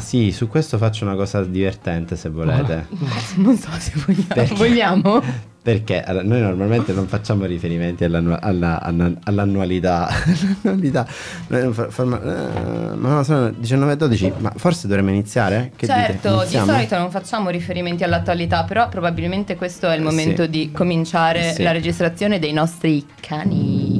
Ah sì, su questo faccio una cosa divertente se volete. Non so se vogliamo. Perché? Vogliamo? Perché allora, noi normalmente non facciamo riferimenti all'annu- alla- alla- all'annualità. All'annualità. Fa- forma- eh, ma no, sono 19 e 12, ma forse dovremmo iniziare? Che certo, di solito non facciamo riferimenti all'attualità, però probabilmente questo è il momento Sì. di cominciare Sì. la registrazione dei nostri cani.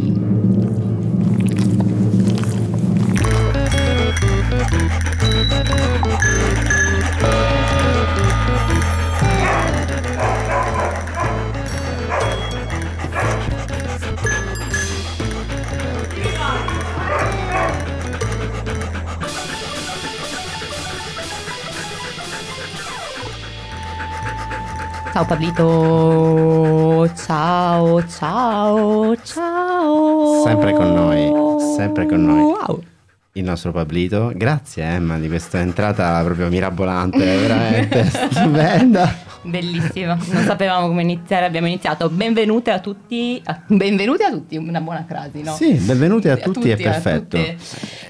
Ciao Pablito, ciao, ciao, ciao. Sempre con noi, sempre con noi. Wow. Il nostro Pablito. Grazie Emma di questa entrata proprio mirabolante, veramente stupenda. Bellissima, non sapevamo come iniziare, abbiamo iniziato. Benvenute a tutti, a- benvenuti a tutti, una buona frase, no? Sì, benvenuti a tutti, è perfetto. tutte.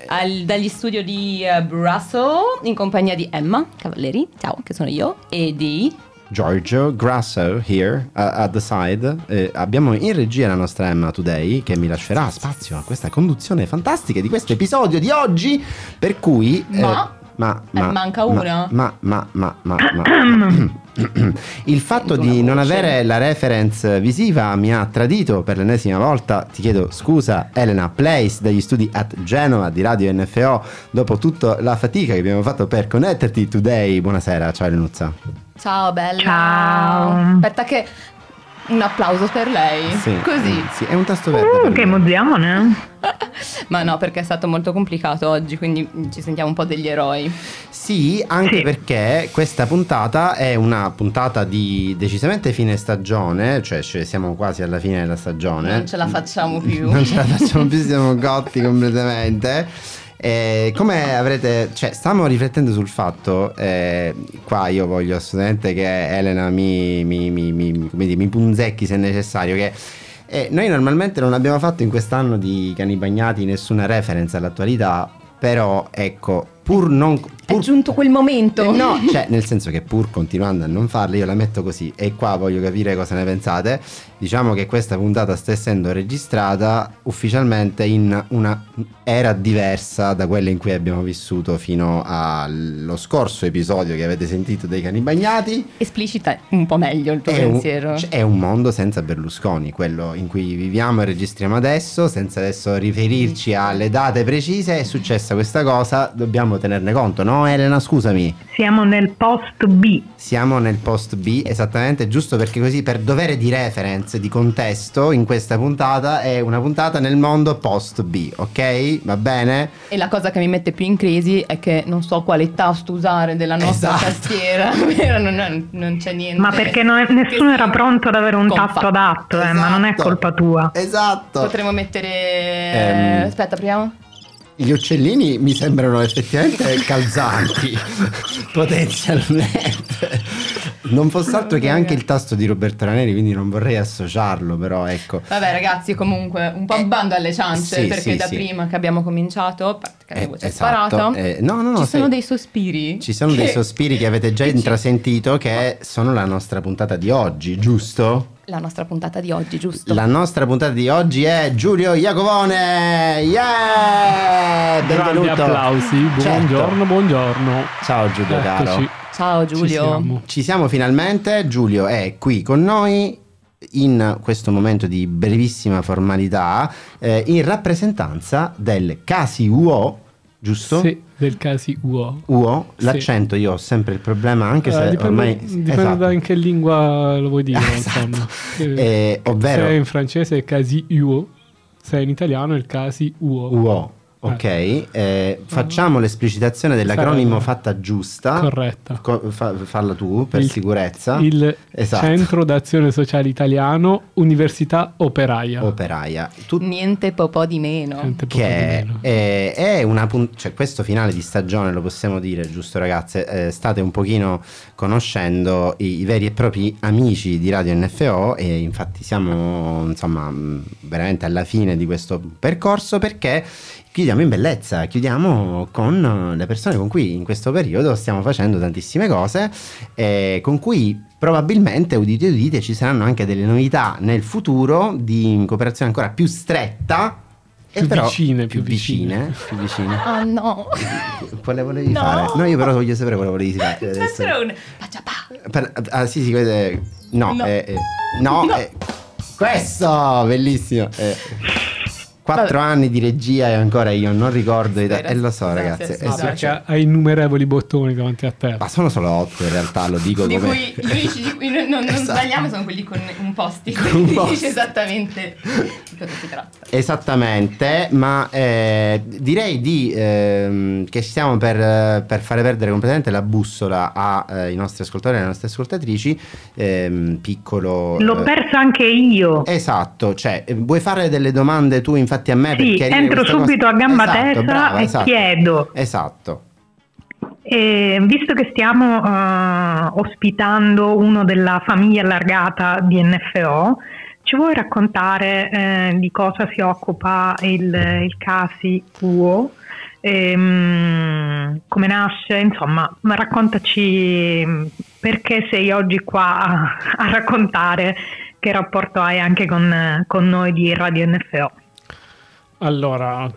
Al- dagli studio di eh, Brussels in compagnia di Emma Cavalleri, ciao, che sono io, e di Giorgio Grasso here uh, at the side. Eh, abbiamo in regia la nostra Emma Today che mi lascerà spazio a questa conduzione fantastica di questo episodio di oggi. Per cui. eh, Ma? ma, Eh, ma- manca ma- una. Ma, ma, ma, ma, ma- Il fatto Sento di non avere la reference visiva mi ha tradito per l'ennesima volta. Ti chiedo scusa, Elena Place dagli studi at Genova di Radio NFO. Dopo tutta la fatica che abbiamo fatto per connetterti today. Buonasera, ciao Elenuzza. Ciao bella. Ciao. Aspetta che un applauso per lei. Sì, Così. Sì, è un tasto verde. Uh, che emozione! Ma no, perché è stato molto complicato oggi, quindi ci sentiamo un po' degli eroi. Sì, anche Sì. perché questa puntata è una puntata di decisamente fine stagione, cioè ci siamo quasi alla fine della stagione. Non ce la facciamo più. Non ce la facciamo più, siamo gotti completamente. E come avrete, cioè, stiamo riflettendo sul fatto, eh, qua io voglio assolutamente che Elena mi, mi, mi, mi- mi punzecchi se necessario, che eh, noi normalmente non abbiamo fatto in quest'anno di Cani Bagnati nessuna reference all'attualità, però ecco, pur non... È Pur, giunto quel momento. eh, no, cioè nel senso che pur continuando a non farle io la metto così e qua voglio capire cosa ne pensate. Diciamo che questa puntata sta essendo registrata ufficialmente in una era diversa da quella in cui abbiamo vissuto fino allo scorso episodio che avete sentito dei cani bagnati. Esplicita un po' meglio il tuo È un, pensiero. cioè, è un mondo senza Berlusconi, quello in cui viviamo e registriamo adesso, senza adesso riferirci alle date precise. È successa questa cosa, dobbiamo tenerne conto, no Elena? Scusami. Siamo nel post B. Siamo nel post B, esattamente, giusto perché così per dovere di reference, di contesto, in questa puntata è una puntata nel mondo post B, ok? Va bene? E la cosa che mi mette più in crisi è che non so quale tasto usare della nostra Esatto. tastiera. Non, non- non c'è niente. Ma perché non- nessuno era pronto ad avere un tasto adatto, eh, ma non è Esatto. colpa tua. Esatto. Potremmo mettere. Ehm. Aspetta, apriamo. Gli uccellini mi sembrano effettivamente calzanti, potenzialmente. Non fosse altro che anche il tasto di Roberto Raneri, quindi non vorrei associarlo, però ecco. Vabbè, ragazzi, comunque un po' Eh, bando alle ciance sì, perché sì, da sì. prima che abbiamo cominciato, che Eh, voce è esatto. sparata. Eh, no, no, no, Ci sono dei sospiri. Ci sono dei che- sospiri che avete già che ci- intrasentito che sono la nostra puntata di oggi, giusto? La nostra puntata di oggi, giusto? La nostra puntata di oggi è Giulio Iacovone! Yeah! Grandi Benvenuto! applausi, Certo. buongiorno, buongiorno. Ciao Giulio Eccoci. caro. Ciao Ci Giulio. siamo. Ci siamo finalmente, Giulio è qui con noi in questo momento di brevissima formalità eh, in rappresentanza del Casi UO, giusto? Sì, del casi UO. UO, Sì. l'accento io ho sempre il problema anche se Eh, dipende ormai dipende esatto. da in che lingua lo vuoi dire, Esatto. insomma. Eh, Eh, ovvero Se è in francese è casi UO, se è in italiano è il casi UO. UO. Ok, eh, facciamo l'esplicitazione dell'acronimo Sarebbe- fatta giusta. Corretta. Co- fa- falla tu per Il- sicurezza. Il Esatto. Centro d'Azione Sociale Italiano, Università Operaia. Operaia. Tu- Niente po' po' di meno. Niente di che meno. è, è una punt- cioè questo finale di stagione lo possiamo dire giusto ragazze eh, state un pochino conoscendo i, i veri e propri amici di Radio NFO e infatti siamo insomma veramente alla fine di questo percorso perché chiudiamo in bellezza, chiudiamo con le persone con cui in questo periodo stiamo facendo tantissime cose, eh, con cui probabilmente, udite udite, ci saranno anche delle novità nel futuro di cooperazione ancora più stretta. Più e però vicine, più più vicine, più vicine. Oh no. Quale volevi No. fare? No, io però voglio sapere quale volevi fare. adesso. Per- ah, sì, sì, questo è- No, No. eh, eh, no, No. eh, questo, bellissimo. eh. Quattro anni di regia e ancora io non ricordo i Sì, E lo so, ragazzi. sì, eh, Ah, sì. perché hai innumerevoli bottoni davanti a te. Ma sono solo otto in realtà, lo dico Di come... cui gli unici di cui non, non- Esatto. sbagliamo sono quelli con un posti. Con un Quindi post-it. dice esattamente di cosa si tratta. Esattamente, ma eh, direi di, ehm, che stiamo per, eh, per fare perdere completamente la bussola ai nostri ascoltatori e alle nostre ascoltatrici. Ehm, piccolo... L'ho eh, perso anche io. Esatto, cioè eh, vuoi fare delle domande tu infatti a me Sì, chiarire entro subito a gamba Esatto, tesa brava, e esatto. chiedo, Esatto. eh, visto che stiamo eh, ospitando uno della famiglia allargata di NFO, ci vuoi raccontare eh, di cosa si occupa il, il Casi UO? Ehm, come nasce? Insomma, ma raccontaci mm, perché sei oggi qua a, a raccontare che rapporto hai anche con, con noi di Radio NFO. Allora,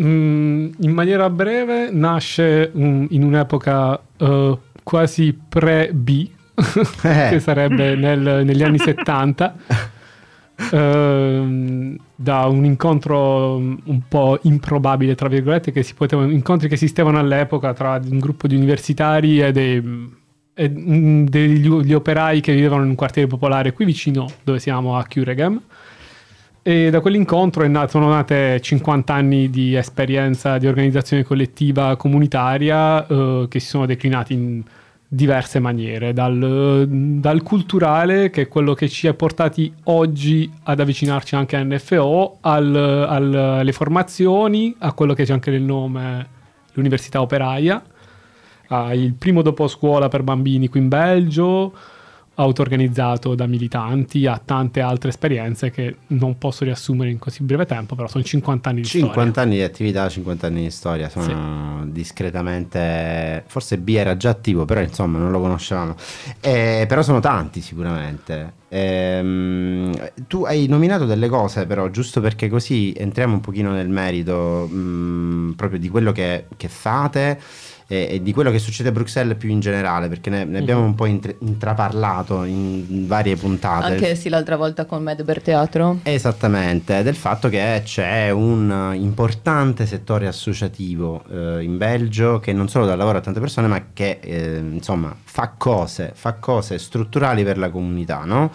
mm, in maniera breve, nasce in un'epoca eh, quasi pre-B, Eh. che sarebbe nel- negli anni 70, ehm, da un incontro mm, un po' improbabile, tra virgolette, che si potevano, incontri che esistevano all'epoca tra un gruppo di universitari e dei... e, mm, degli gli operai che vivevano in un quartiere popolare qui vicino dove siamo a Cureghem e da quell'incontro nato- sono nate 50 anni di esperienza di organizzazione collettiva comunitaria eh, che si sono declinati in diverse maniere, dal, dal culturale, che è quello che ci ha portati oggi ad avvicinarci anche a NFO, al- al- alle formazioni, a quello che c'è anche nel nome, l'Università Operaia, a il primo dopo scuola per bambini qui in Belgio, auto-organizzato da militanti, a tante altre esperienze che non posso riassumere in così breve tempo, però sono 50 anni di 50 anni di attività, 50 anni di storia, sono discretamente, forse B era già attivo, però insomma non lo conoscevamo, Eh, però sono tanti sicuramente. Ehm, tu hai nominato delle cose però, giusto perché così entriamo un pochino nel merito mh, proprio di quello che, che fate e, e di quello che succede a Bruxelles più in generale, perché ne, ne abbiamo un po' intra- intraparlato in, varie puntate. Anche sì, l'altra volta con Medber Teatro. Esattamente, del fatto che c'è un importante settore associativo eh, in Belgio che non solo dà lavoro a tante persone, ma che eh, insomma fa cose, fa cose strutturali per la comunità, no?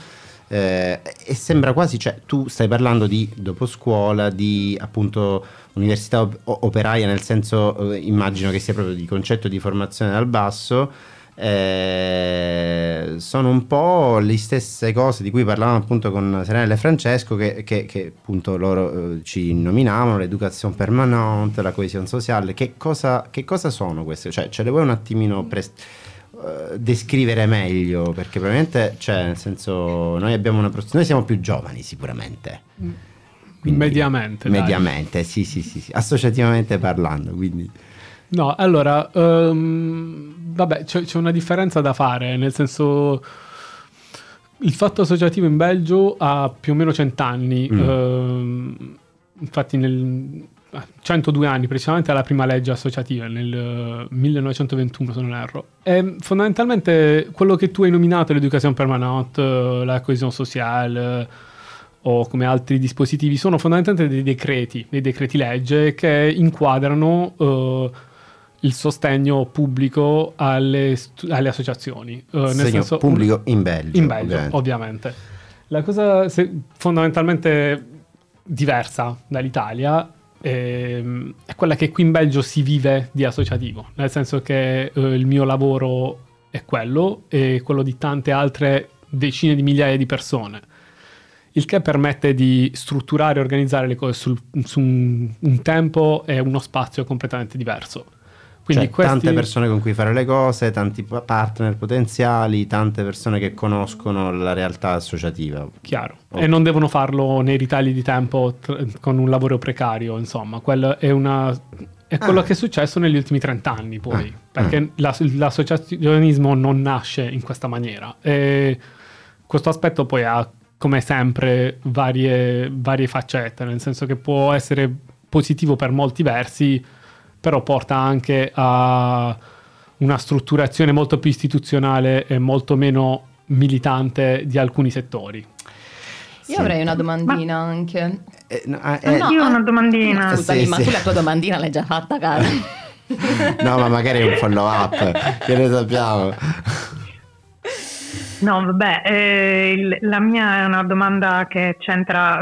Eh, e sembra quasi, cioè, tu stai parlando di doposcuola, di appunto università op- operaia, nel senso eh, immagino che sia proprio di concetto di formazione dal basso. Eh, sono un po' le stesse cose di cui parlavamo appunto con Serenella e Francesco che, che- che, appunto loro eh, ci nominavano l'educazione permanente, la coesione sociale che cosa, che cosa sono queste? Cioè ce le vuoi un attimino pres- eh, descrivere meglio perché probabilmente cioè nel senso noi abbiamo una pros- noi siamo più giovani sicuramente. Quindi- Mediamente, mediamente sì sì sì, sì, associativamente parlando quindi. No, allora, ehm, vabbè, c'è, c'è una differenza da fare, nel senso, il fatto associativo in Belgio ha più o meno 100 anni, Mm. ehm, infatti nel 102 anni precisamente alla prima legge associativa, nel eh, 1921 se non erro. E fondamentalmente quello che tu hai nominato, l'educazione permanente, eh, la coesione sociale, eh, o come altri dispositivi sono fondamentalmente dei decreti, dei decreti legge che inquadrano eh, il sostegno pubblico alle, alle associazioni. eh, nel senso- pubblico in Belgio in Belgio, ovviamente. ovviamente. La cosa se- fondamentalmente diversa dall'Italia ehm, è quella che qui in Belgio si vive di associativo, nel senso che eh, il mio lavoro è quello e quello di tante altre decine di migliaia di persone. Il che permette di strutturare e organizzare le cose sul- su un, un tempo e uno spazio completamente diverso. Quindi Cioè, questi- tante persone con cui fare le cose, tanti pa- partner potenziali, tante persone che conoscono la realtà associativa. Chiaro. Ok. E non devono farlo nei ritagli di tempo tr- con un lavoro precario, insomma. Quello è, una, è quello Ah. che è successo negli ultimi 30 anni, poi. Ah. Perché la- l'associazionismo non nasce in questa maniera. E questo aspetto poi ha, come sempre, varie, varie faccette, nel senso che può essere positivo per molti versi, però porta anche a una strutturazione molto più istituzionale e molto meno militante di alcuni settori. Io Sì. avrei una domandina anche. Eh, no, eh, Eh, Io ho una domandina. Scusami, Sì, ma sì. tu la tua domandina l'hai già fatta, cara. no, ma magari è un follow up, che ne sappiamo. No, vabbè, eh, il- la mia è una domanda che c'entra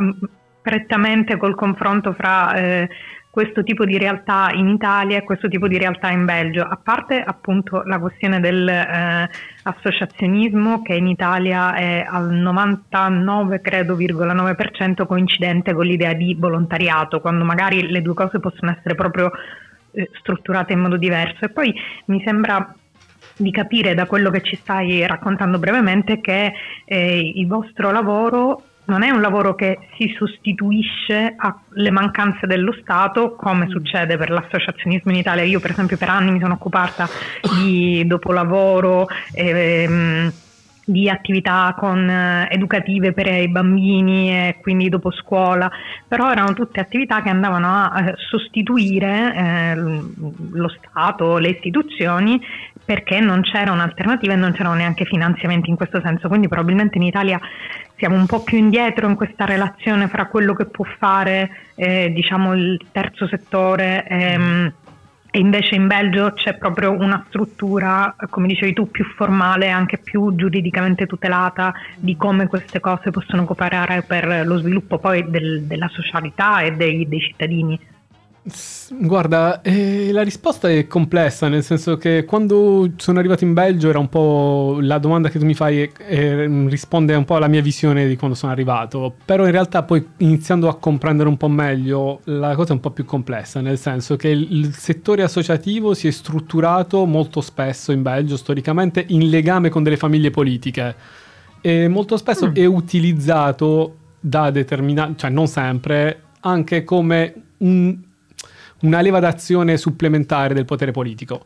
prettamente col confronto fra eh, questo tipo di realtà in Italia e questo tipo di realtà in Belgio. A parte appunto la questione dell'associazionismo che in Italia è al 99, credo, 9% coincidente con l'idea di volontariato, quando magari le due cose possono essere proprio eh, strutturate in modo diverso. E poi mi sembra di capire da quello che ci stai raccontando brevemente che eh, il vostro lavoro non è un lavoro che si sostituisce alle mancanze dello Stato come succede per l'associazionismo in Italia. Io per esempio per anni mi sono occupata di dopolavoro, ehm, di attività con, eh, educative per i bambini e quindi dopo scuola, però erano tutte attività che andavano a eh, sostituire eh, lo Stato, le istituzioni perché non c'era un'alternativa e non c'erano neanche finanziamenti in questo senso, quindi probabilmente in Italia siamo un po' più indietro in questa relazione fra quello che può fare eh, diciamo il terzo settore ehm, e invece in Belgio c'è proprio una struttura, come dicevi tu, più formale anche più giuridicamente tutelata di come queste cose possono cooperare per lo sviluppo poi del- della socialità e dei, dei cittadini. Guarda, eh, la risposta è complessa, nel senso che quando sono arrivato in Belgio era un po' la domanda che tu mi fai eh, eh, risponde un po' alla mia visione di quando sono arrivato, però in realtà poi iniziando a comprendere un po' meglio la cosa è un po' più complessa, nel senso che il, il settore associativo si è strutturato molto spesso in Belgio storicamente in legame con delle famiglie politiche e molto spesso Mm. è utilizzato da determinati, cioè non sempre, anche come un- una leva d'azione supplementare del potere politico.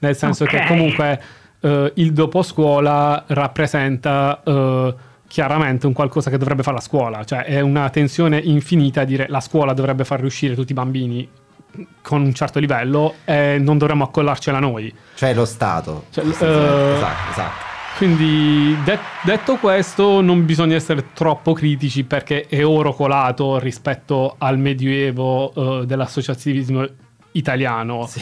Nel senso che Ok. comunque eh, il doposcuola rappresenta eh, chiaramente un qualcosa che dovrebbe fare la scuola, cioè è una tensione infinita a dire la scuola dovrebbe far riuscire tutti i bambini con un certo livello e non dovremmo accollarcela noi. Cioè lo Stato. Cioè, eh, esatto, esatto. Quindi det- detto questo non bisogna essere troppo critici perché è oro colato rispetto al medioevo eh, dell'associazionismo italiano. Sì.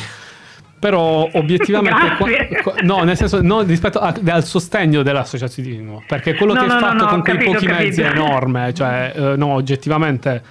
Però obiettivamente qua- qua- no, nel senso no, rispetto a- al sostegno dell'associazionismo, perché quello No, che è no, no, fatto no, con quei capito, pochi ho mezzi è capito. enorme, cioè eh, no, oggettivamente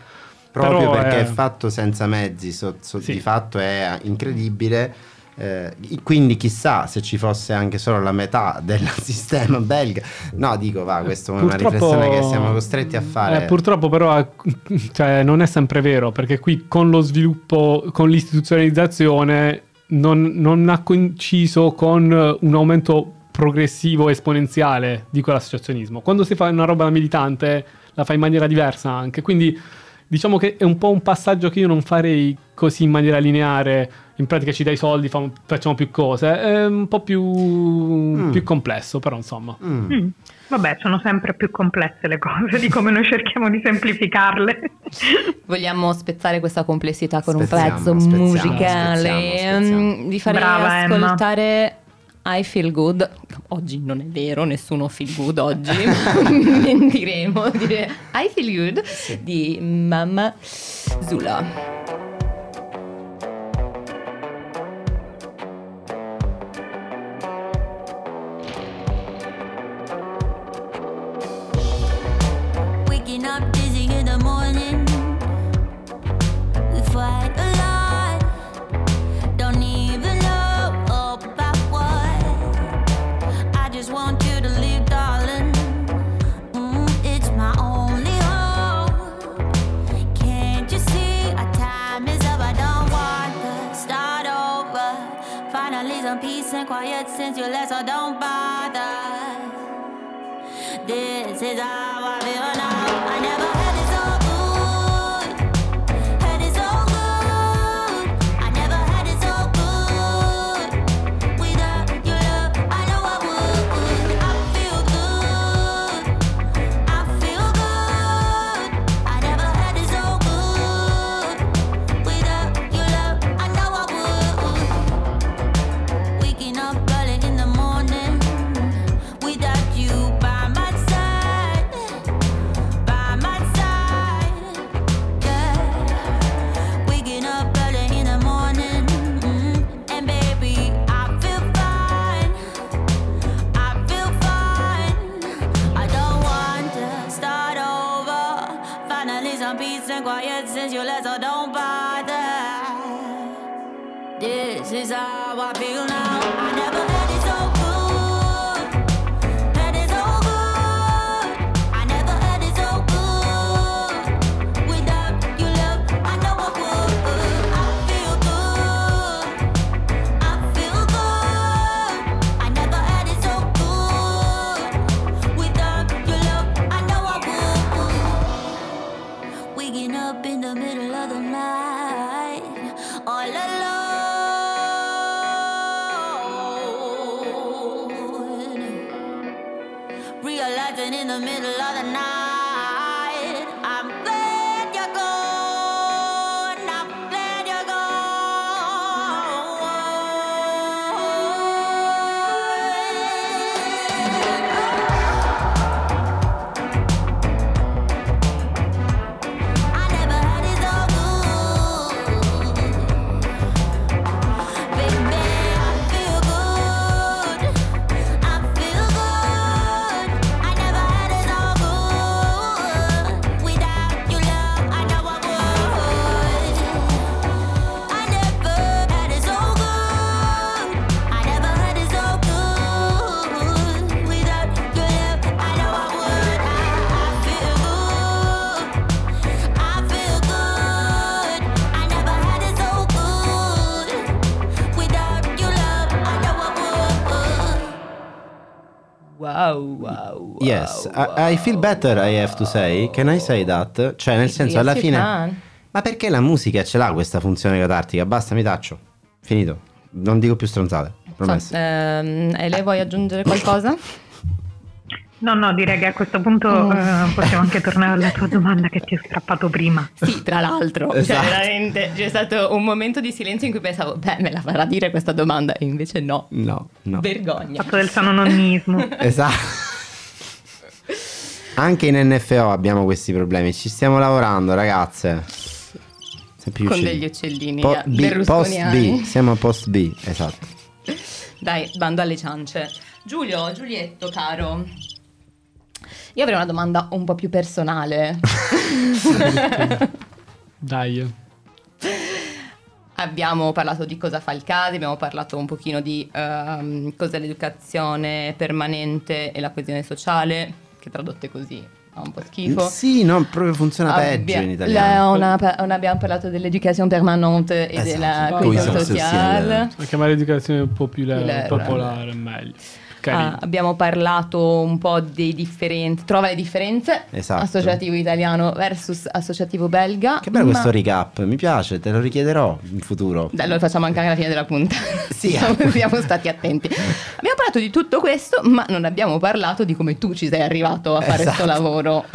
Proprio però perché è- è fatto senza mezzi, so- so- Sì. di fatto è incredibile. Eh, quindi chissà se ci fosse anche solo la metà del sistema belga. No, dico, va, questa è una Purtroppo- riflessione che siamo costretti a fare. Eh, purtroppo però eh, cioè, non è sempre vero, perché qui con lo sviluppo, con l'istituzionalizzazione, non, non ha coinciso con eh, un aumento progressivo esponenziale di quell'associazionismo. Quando si fa una roba militante la fa in maniera diversa anche, quindi diciamo che è un po' un passaggio che io non farei così in maniera lineare, in pratica ci dai soldi, fam- facciamo più cose, è un po' più, più complesso, però insomma. Mm. Mm. Vabbè, sono sempre più complesse le cose di come noi cerchiamo di semplificarle. Vogliamo spezzare questa complessità con Spezziamo, un pezzo spezziamo, musicale. spezziamo, spezziamo. Mm, Vi farei Brava, Emma. I Feel Good. Oggi non è vero, nessuno feel good oggi. Mentiremo. Dire I Feel Good di Mamma Zula. Since you left, so don't bother. This is how Realizing in Wow, wow. Yes, wow, I, I feel better, I have to say. Can I say that? Cioè, nel senso, Yes, alla fine... can. Ma perché la musica ce l'ha questa funzione catartica? Basta, mi taccio. Finito. Non dico più stronzate. Promesso. So, ehm, e lei vuoi aggiungere qualcosa? No, no, direi che a questo punto Mm. eh, possiamo anche tornare alla tua domanda che ti ho strappato prima. Sì, tra l'altro, Esatto. cioè veramente c'è stato un momento di silenzio in cui pensavo, beh, me la farà dire questa domanda e invece no. No, no. Vergogna. Fatto del sanononismo. Esatto. Anche in NFO abbiamo questi problemi. Ci stiamo lavorando, ragazze. Sempre più Con degli uccellini Po- eh, B, post. B, siamo a post B, esatto. Dai, bando alle ciance. Giulio, Giulietto, caro. Io avrei una domanda un po' più personale. Dai. Abbiamo parlato di cosa fa il CASI, abbiamo parlato un pochino di ehm, cos'è l'educazione permanente e la coesione sociale, che tradotte così ha un po' schifo. Sì, no, proprio funziona peggio Abbia- in italiano. la- una- una- abbiamo parlato dell'educazione permanente e Esatto, della coesione sociale. sociale. A chiamare l'educazione un po' più le- Le- popolare, meglio. Carino. abbiamo parlato un po' dei differenze, trova le differenze, Esatto. associativo italiano versus associativo belga. Che bello ma- questo recap, mi piace, te lo richiederò in futuro. Dai, lo facciamo anche alla fine della puntata. Sì. siamo, siamo stati attenti. Abbiamo parlato di tutto questo, ma non abbiamo parlato di come tu ci sei arrivato a fare questo Esatto. lavoro.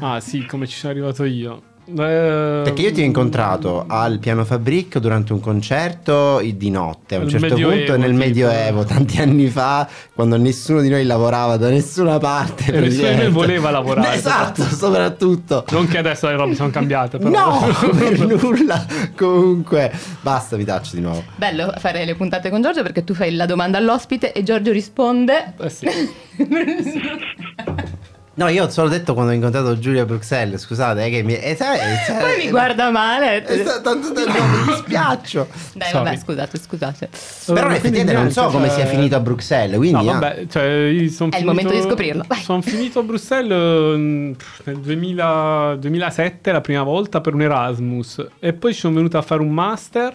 Ah sì, come ci sono arrivato io. Eh, Perché io ti ho incontrato al Piano Fabric durante un concerto di notte a un certo Medioevo, punto nel tipo. Medioevo, tanti anni fa, quando nessuno di noi lavorava da nessuna parte. E nessuno di noi voleva lavorare, Esatto, soprattutto. Non che adesso le robe sono cambiate, però. No, per nulla. Comunque, basta, vi taccio di nuovo. Bello fare le puntate con Giorgio perché tu fai la domanda all'ospite e Giorgio risponde. Eh sì. No, io ho solo detto quando ho incontrato Giulia a Bruxelles, scusate, è che mi... eh, sai, cioè- Poi mi guarda male. Eh, tanto tempo, mi dispiaccio. Dai, vabbè, scusate, scusate. Però Eh, effettivamente non so niente, come cioè- sia finito a Bruxelles, quindi... No, vabbè, cioè, io son È il finito- momento di scoprirlo. Sono finito a Bruxelles mm, nel 2000 2007 la prima volta per un Erasmus e poi ci sono venuto a fare un master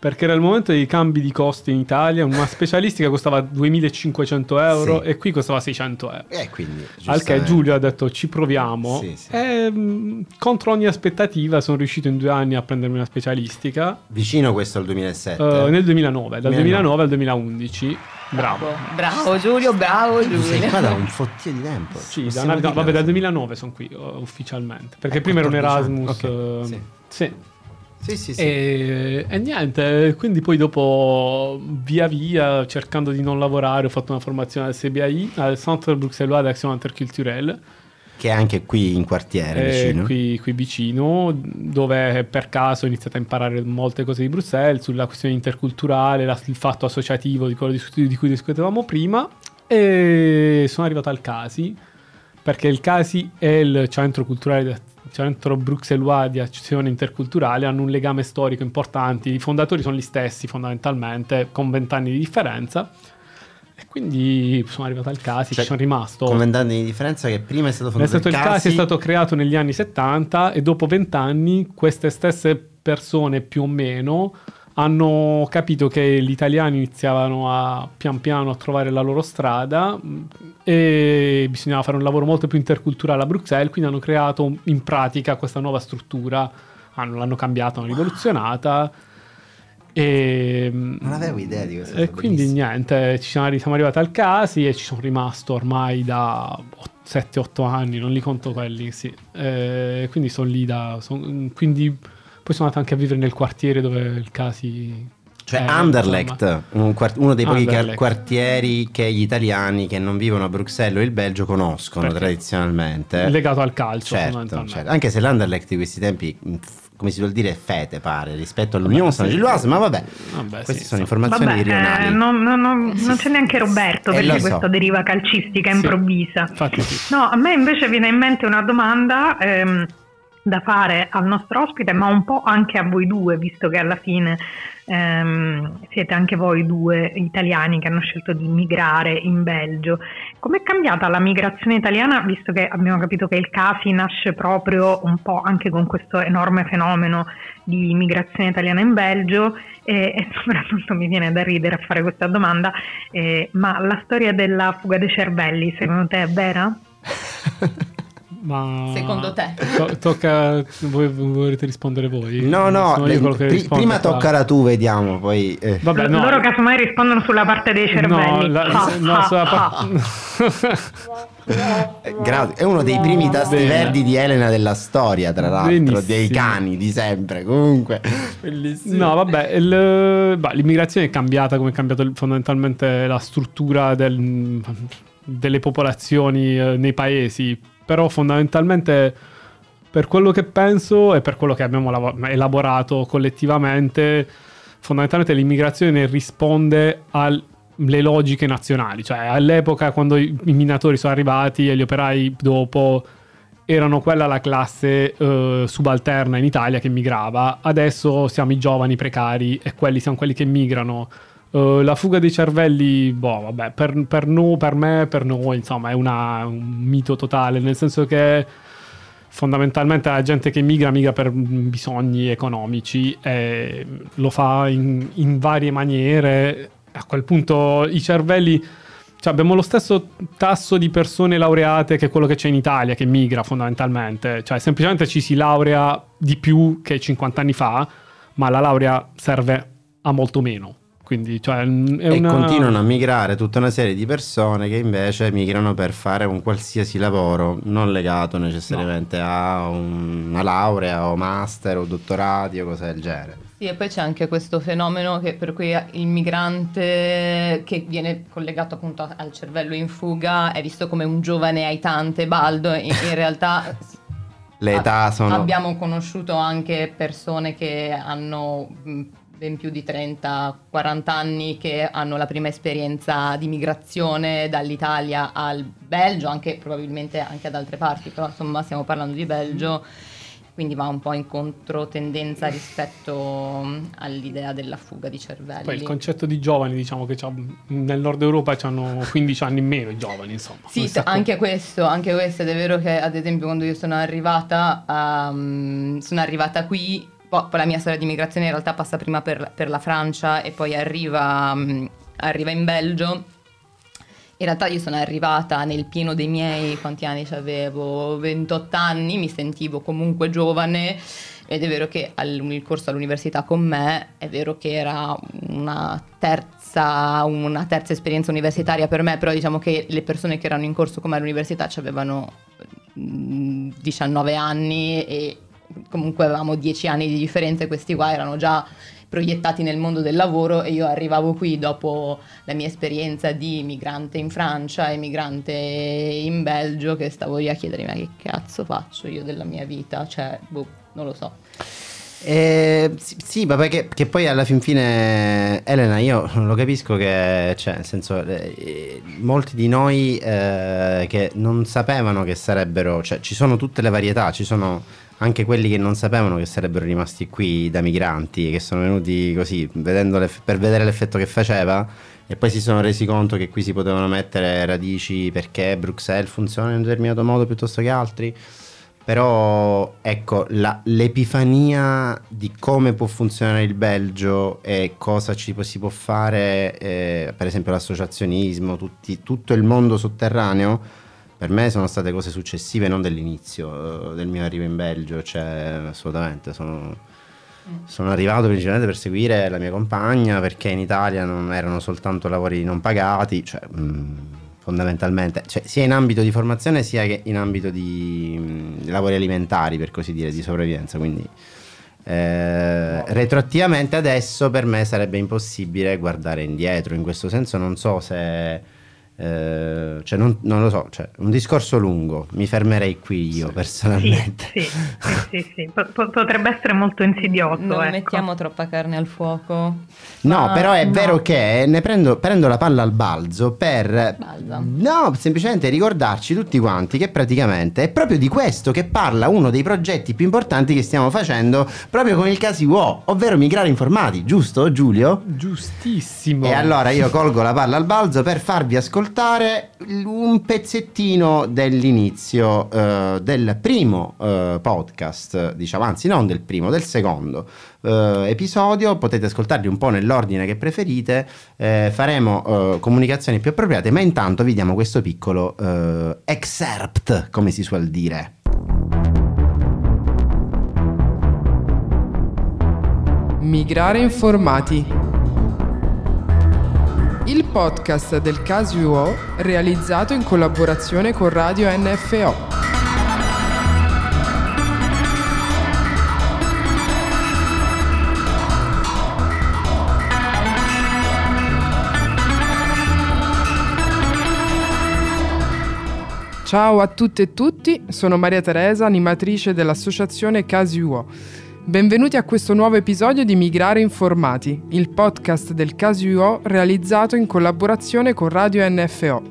Perché era il momento dei cambi di costi in Italia, una specialistica costava 2500 euro Sì. e qui costava 600 euro. E quindi, Al che. Giulio ha detto ci proviamo Sì, sì. e mh, contro ogni aspettativa sono riuscito in due anni a prendermi una specialistica Vicino questo al 2007. eh, nel 2009, dal 2009. 2009 al 2011. Bravo. Bravo Giulio, bravo tu sei Giulio. qua da un fottio di tempo. Sì, da una- no, vabbè, dal sì. 2009 sono qui eh, ufficialmente. Perché Eh, prima ero un 14 anni, Erasmus. ok, eh, sì. Sì. Sì, sì. E, e niente, quindi poi dopo via via, cercando di non lavorare, ho fatto una formazione al CBAI, al Centre Bruxellois d'Action Interculturelle, Che è anche qui in quartiere, vicino. qui, qui vicino, dove per caso ho iniziato a imparare molte cose di Bruxelles, sulla questione interculturale, la- il fatto associativo di quello di, di cui discutevamo prima, e sono arrivato al CASI, perché il CASI è il centro culturale centro bruxellois di azione interculturale hanno un legame storico importante i fondatori sono gli stessi fondamentalmente con vent'anni di differenza. E quindi sono arrivato al CASI Cioè, ci sono rimasto. Con vent'anni di differenza che prima è stato fondato senso il CASI Casi è stato creato negli anni 70 e dopo vent'anni queste stesse persone più o meno hanno capito che gli italiani iniziavano a pian piano a trovare la loro strada mh, e bisognava fare un lavoro molto più interculturale a Bruxelles, quindi hanno creato in pratica questa nuova struttura, hanno- l'hanno cambiata, l'hanno rivoluzionata e, Non avevo idea di questa e quindi bellissimo. niente, ci siamo, siamo arrivati al Casi e ci sono rimasto ormai da 7-8 anni, non li conto quelli, sì. Eh, quindi sono lì da... son- quindi poi sono andato anche a vivere nel quartiere dove il Casi... Cioè eh, Anderlecht, un quart- uno dei pochi Anderlecht. quar- quartieri che gli italiani che non vivono a Bruxelles o il Belgio conoscono Perché? tradizionalmente. Legato al calcio, Certo, certo. Anche se l'Anderlecht di questi tempi, come si vuol dire, è fete pare rispetto all'Unione San Gilloise, ma vabbè, Vabbè, queste sì, sono informazioni Vabbè, rionali. eh, non, non- non- non c'è neanche Roberto Eh, perché lo so. questa deriva calcistica Sì. improvvisa. Infatti sì. No, a me invece viene in mente una domanda ehm, da fare al nostro ospite, ma un po' anche a voi due, visto che alla fine ehm, siete anche voi due italiani che hanno scelto di migrare in Belgio. Com'è cambiata la migrazione italiana, visto che abbiamo capito che il CAFI nasce proprio un po' anche con questo enorme fenomeno di migrazione italiana in Belgio e, e soprattutto mi viene da ridere a fare questa domanda, eh, ma la storia della fuga dei cervelli secondo te è vera? Ma... Secondo te? To- tocca... Voi, volete rispondere voi? No, no, Sono le- io quello che pri- prima qua. toccala tu, vediamo, poi... eh. Vabbè, no. Loro casomai rispondono sulla parte dei cervelli. No, la- Ah, no, ah, sulla ah. par- Eh, gra- è uno dei primi tasti Bene. verdi di Elena della storia, tra l'altro, Benissimo. dei cani di sempre, comunque. No, vabbè, il- bah, l'immigrazione è cambiata come è cambiata fondamentalmente la struttura del- delle popolazioni eh, nei paesi, però fondamentalmente per quello che penso e per quello che abbiamo lav- elaborato collettivamente, fondamentalmente l'immigrazione risponde alle logiche nazionali, cioè all'epoca quando i, minatori sono arrivati e gli operai dopo erano quella la classe eh, subalterna in Italia che migrava, adesso siamo i giovani precari e quelli siamo quelli che migrano. Eh, la fuga dei cervelli, boh, vabbè, per, per no- per me, per noi, insomma, è una- un mito totale, nel senso che fondamentalmente la gente che migra migra per bisogni economici e lo fa in, in varie maniere. A quel punto i cervelli, cioè abbiamo lo stesso tasso di persone laureate che quello che c'è in Italia, che migra fondamentalmente, cioè semplicemente ci si laurea di più che 50 anni fa, ma la laurea serve a molto meno. Quindi, cioè, e una... continuano a migrare tutta una serie di persone che invece migrano per fare un qualsiasi lavoro non legato necessariamente a un- una laurea o master o dottorati o cose del genere. Sì, e poi c'è anche questo fenomeno che- per cui il migrante che viene collegato appunto al cervello in fuga è visto come un giovane aitante baldo, in, in realtà Le età a- sono... abbiamo conosciuto anche persone che hanno ben più di 30-40 anni che hanno la prima esperienza di migrazione dall'Italia al Belgio, anche probabilmente anche ad altre parti, però insomma stiamo parlando di Belgio, quindi va un po' in controtendenza rispetto all'idea della fuga di cervelli. Poi il concetto di giovani, diciamo che nel nord Europa hanno 15 anni in meno i giovani, insomma. Sì, anche questo, anche questo ed è vero che ad esempio quando io sono arrivata, ehm, sono arrivata qui poi, poi la mia storia di migrazione in realtà passa prima per, per la Francia e poi arriva, mm, arriva in Belgio. In realtà io sono arrivata nel pieno dei miei, quanti anni avevo? 28 anni, mi sentivo comunque giovane ed è vero che al- il corso all'università con me è vero che era una terza, una terza esperienza universitaria per me, però diciamo che le persone che erano in corso con me all'università avevano mm, 19 anni e comunque avevamo 10 anni di differenza e questi qua erano già proiettati nel mondo del lavoro e io arrivavo qui dopo la mia esperienza di migrante in Francia e migrante in Belgio che stavo lì a chiedermi ma che cazzo faccio io della mia vita, cioè boh, non lo so. Eh, sì, sì, ma perché che poi alla fin fine, Elena, io lo capisco che, cioè, nel senso, eh, molti di noi eh, che non sapevano che sarebbero, cioè, ci sono tutte le varietà, ci sono anche quelli che non sapevano che sarebbero rimasti qui da migranti, che sono venuti così, per vedere l'effetto che faceva, e poi si sono resi conto che qui si potevano mettere radici perché Bruxelles funziona in un determinato modo piuttosto che altri. Però ecco, la- l'epifania di come può funzionare il Belgio e cosa ci si può fare, eh, per esempio l'associazionismo, tutti- tutto il mondo sotterraneo, per me sono state cose successive, non dell'inizio eh, del mio arrivo in Belgio, cioè assolutamente sono, sono arrivato principalmente per seguire la mia compagna perché in Italia non erano soltanto lavori non pagati, cioè, mh, fondamentalmente, cioè, sia in ambito di formazione sia che in ambito di mh, lavori alimentari, per così dire, di sopravvivenza. Quindi eh, retroattivamente adesso per me sarebbe impossibile guardare indietro. In questo senso non so se... eh, cioè non, non lo so, cioè, un discorso lungo, mi fermerei qui io Sì, personalmente. sì, sì, sì, po- potrebbe essere molto insidioso. Non ecco. mettiamo troppa carne al fuoco. No, Ma- però è no. vero che ne prendo, prendo la palla al balzo per... Balza. No, semplicemente ricordarci tutti quanti che praticamente è proprio di questo che parla uno dei progetti più importanti che stiamo facendo proprio con il caso UO, ovvero migrare informati, giusto Giulio? Giustissimo. E allora io colgo la palla al balzo per farvi ascoltare un pezzettino dell'inizio eh, del primo eh, podcast, diciamo, anzi non del primo, del secondo eh, episodio. Potete ascoltarli un po' nell'ordine che preferite. eh, faremo eh, comunicazioni più appropriate, ma intanto vi diamo questo piccolo eh, excerpt, come si suol dire. Migrare informati. Il podcast del caso realizzato in collaborazione con Radio NFO. Ciao a tutte e tutti, sono Maria Teresa, animatrice dell'associazione Casi UO. Benvenuti a questo nuovo episodio di Migrare Informati, il podcast del Casi UO realizzato in collaborazione con Radio NFO.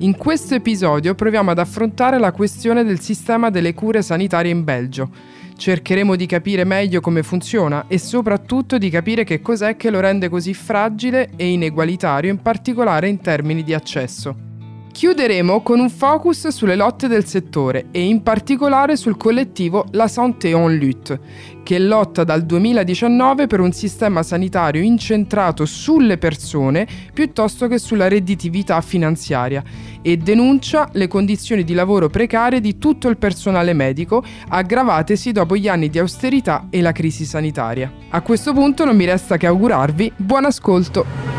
In questo episodio proviamo ad affrontare la questione del sistema delle cure sanitarie in Belgio. Cercheremo di capire meglio come funziona e soprattutto di capire che cos'è che lo rende così fragile e inegualitario, in particolare in termini di accesso. Chiuderemo con un focus sulle lotte del settore e in particolare sul collettivo La Santé en Lutte, che lotta dal 2019 per un sistema sanitario incentrato sulle persone piuttosto che sulla redditività finanziaria e denuncia le condizioni di lavoro precarie di tutto il personale medico aggravatesi dopo gli anni di austerità e la crisi sanitaria. A questo punto non mi resta che augurarvi buon ascolto.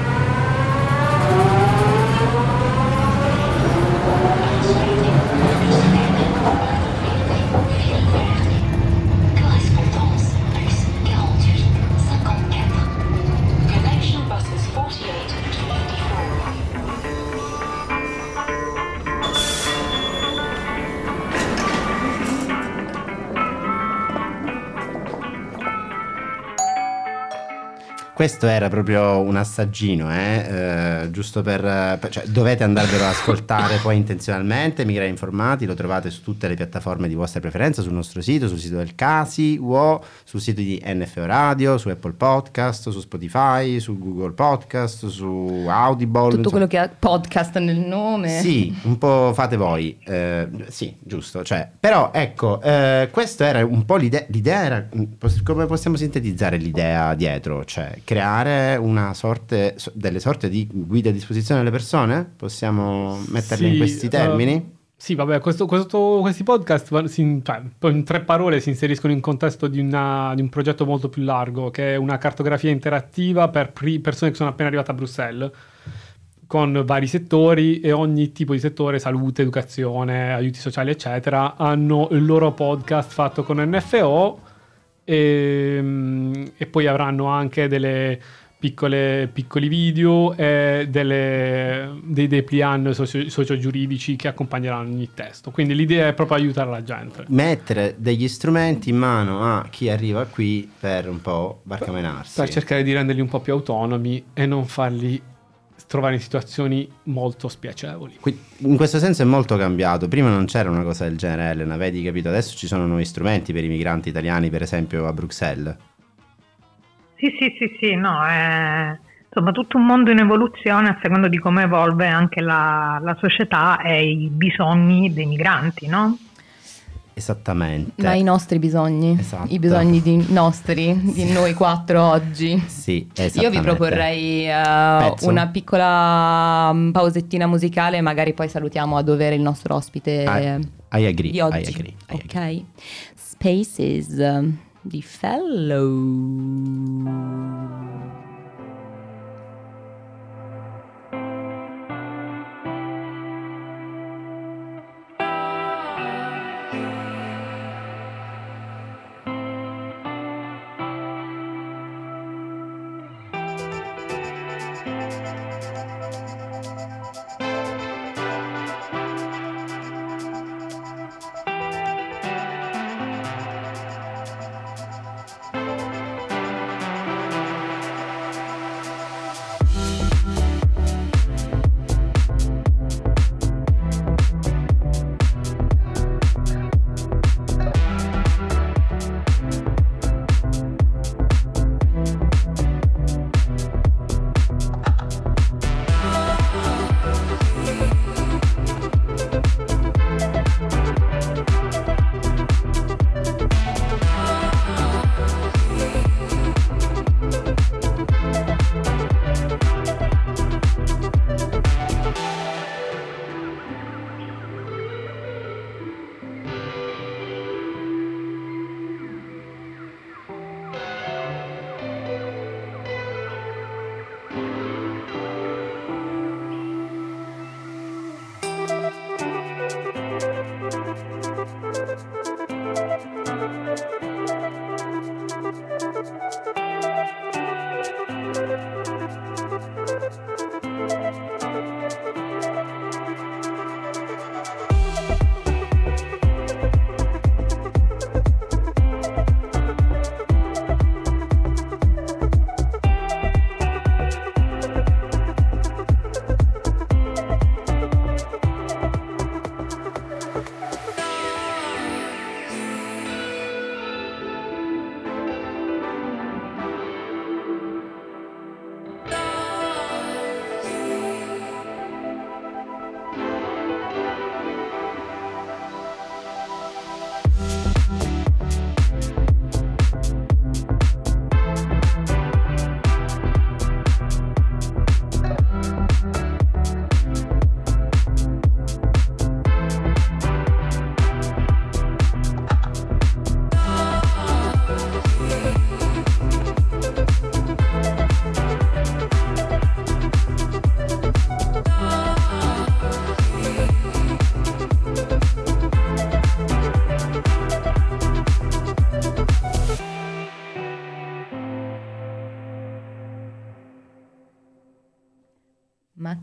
Questo era proprio un assaggino, eh, eh, giusto per, per- cioè, dovete andarvelo ad ascoltare poi intenzionalmente, Migrare Informati, lo trovate su tutte le piattaforme di vostra preferenza, sul nostro sito, sul sito del Casi, UO, sul sito di NFO Radio, su Apple Podcast, su Spotify, su Google Podcast, su Audible. Tutto insomma. quello che ha podcast nel nome. Sì, un po' fate voi. Eh, sì, giusto. Cioè, però ecco, eh, questo era un po' l'idea. L'idea era come possiamo sintetizzare l'idea dietro? Cioè, creare una sorte, so- delle sorte di guida a disposizione delle persone? Possiamo metterle in Sì, questi termini? eh, sì, vabbè, questo- questo- questi podcast si- cioè, in tre parole si inseriscono in contesto di, una- di un progetto molto più largo, che è una cartografia interattiva per pri- persone che sono appena arrivate a Bruxelles, con vari settori e ogni tipo di settore, salute, educazione, aiuti sociali, eccetera, hanno il loro podcast fatto con NFO e, mm, e poi avranno anche delle piccole, piccoli video e delle, dei dépliant socio- sociogiuridici che accompagneranno ogni testo. Quindi l'idea è proprio aiutare la gente. Mettere degli strumenti in mano a chi arriva qui per un po' barcamenarsi. Per cercare di renderli un po' più autonomi e non farli trovare in situazioni molto spiacevoli. In questo senso è molto cambiato. Prima non c'era una cosa del genere, Elena, vedi, capito? Adesso ci sono nuovi strumenti per i migranti italiani, per esempio a Bruxelles. Sì, sì, sì, sì, no, è insomma tutto un mondo in evoluzione a seconda di come evolve anche la, la società e i bisogni dei migranti, no? Esattamente. Ma i nostri bisogni, Esatto. i bisogni di nostri, di noi quattro oggi. Sì, Io vi proporrei Pezzo. una piccola mm, pausettina musicale, magari poi salutiamo a dovere il nostro ospite I, I agree, di oggi. I agree, I ok, agree. Spaces um, di Fellow.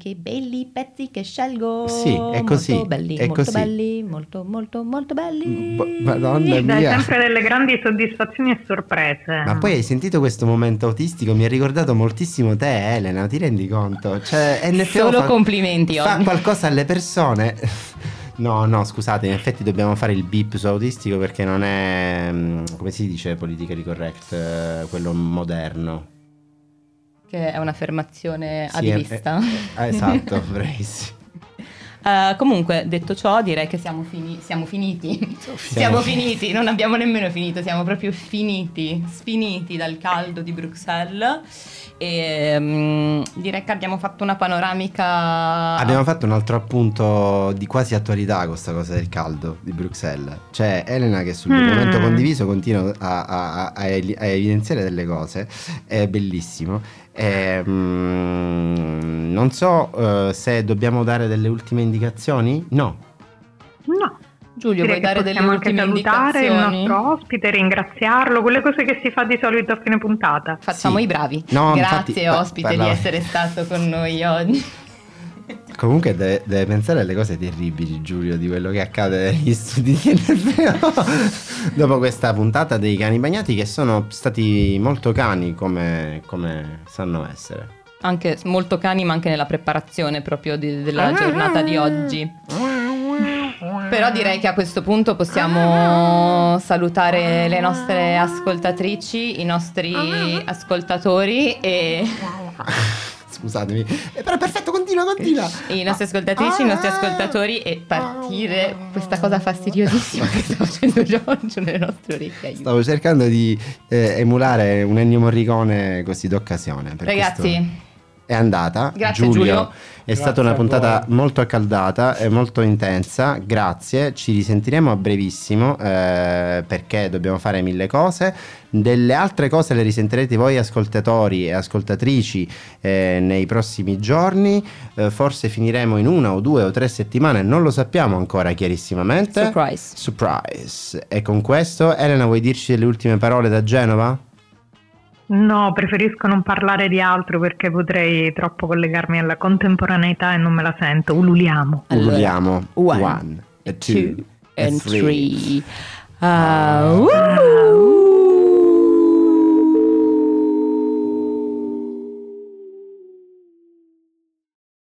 Che belli pezzi che scelgo. Sì, è così, Molto belli, è molto così. belli, molto, molto, molto belli. Madonna Sì, dai mia. sempre delle grandi soddisfazioni e sorprese. Ma poi hai sentito questo momento autistico? Mi ha ricordato moltissimo te, Elena, ti rendi conto? Cioè, NFO Solo fa, complimenti fa qualcosa alle persone. No, no, scusate, in effetti dobbiamo fare il beep su autistico perché non è, mm, come si dice, politically correct, eh, quello moderno. Che è un'affermazione Sì, è- abilista. è- eh, esatto, bravissimo. Eh, comunque, detto ciò, direi che siamo, fini- siamo finiti. Siamo finiti, non abbiamo nemmeno finito, siamo proprio finiti, sfiniti dal caldo di Bruxelles. E mm, direi che abbiamo fatto una panoramica. Abbiamo fatto un altro appunto di quasi attualità con questa cosa del caldo di Bruxelles. Cioè, Elena che sul Mm. documento condiviso continua a, a- a- a evidenziare delle cose, è bellissimo. E, mm, non so eh, se dobbiamo dare delle ultime indicazioni. No. No. Giulio, Direi vuoi dare delle possiamo anche ultime salutare il indicazioni? nostro ospite, ringraziarlo, quelle cose che si fa di solito a fine puntata. Facciamo Sì. i bravi. No, Grazie infatti, ospite parlavo- di essere stato con noi oggi. Comunque deve, deve pensare alle cose terribili, Giulio, di quello che accade negli studi di NFO dopo questa puntata dei cani bagnati che sono stati molto cani come, come sanno essere. Anche molto cani, ma anche nella preparazione proprio di- della giornata di oggi. Però direi che a questo punto possiamo salutare le nostre ascoltatrici, i nostri ascoltatori e Scusatemi, Eh, però perfetto, continua, continua. i nostri ascoltatrici, i nostri ascoltatori e partire questa cosa fastidiosissima che sta facendo Giorgio nelle nostre orecchie. aiuto. Stavo cercando di eh, emulare un Ennio Morricone così d'occasione. Ragazzi, questo È andata. Grazie, Giulio. È stata una puntata voi. molto accaldata e molto intensa. Grazie. Ci risentiremo a brevissimo eh, perché dobbiamo fare mille cose. Delle altre cose le risentirete voi ascoltatori e ascoltatrici eh, nei prossimi giorni. Eh, forse finiremo in una o due o tre settimane, non lo sappiamo ancora chiarissimamente. surprise. Surprise. E con questo, Elena, vuoi dirci delle ultime parole da Genova? No, preferisco non parlare di altro perché potrei troppo collegarmi alla contemporaneità e non me la sento. Ululiamo. Allora, Ululiamo. one, One, a two, two a and three. three. Ah, woo!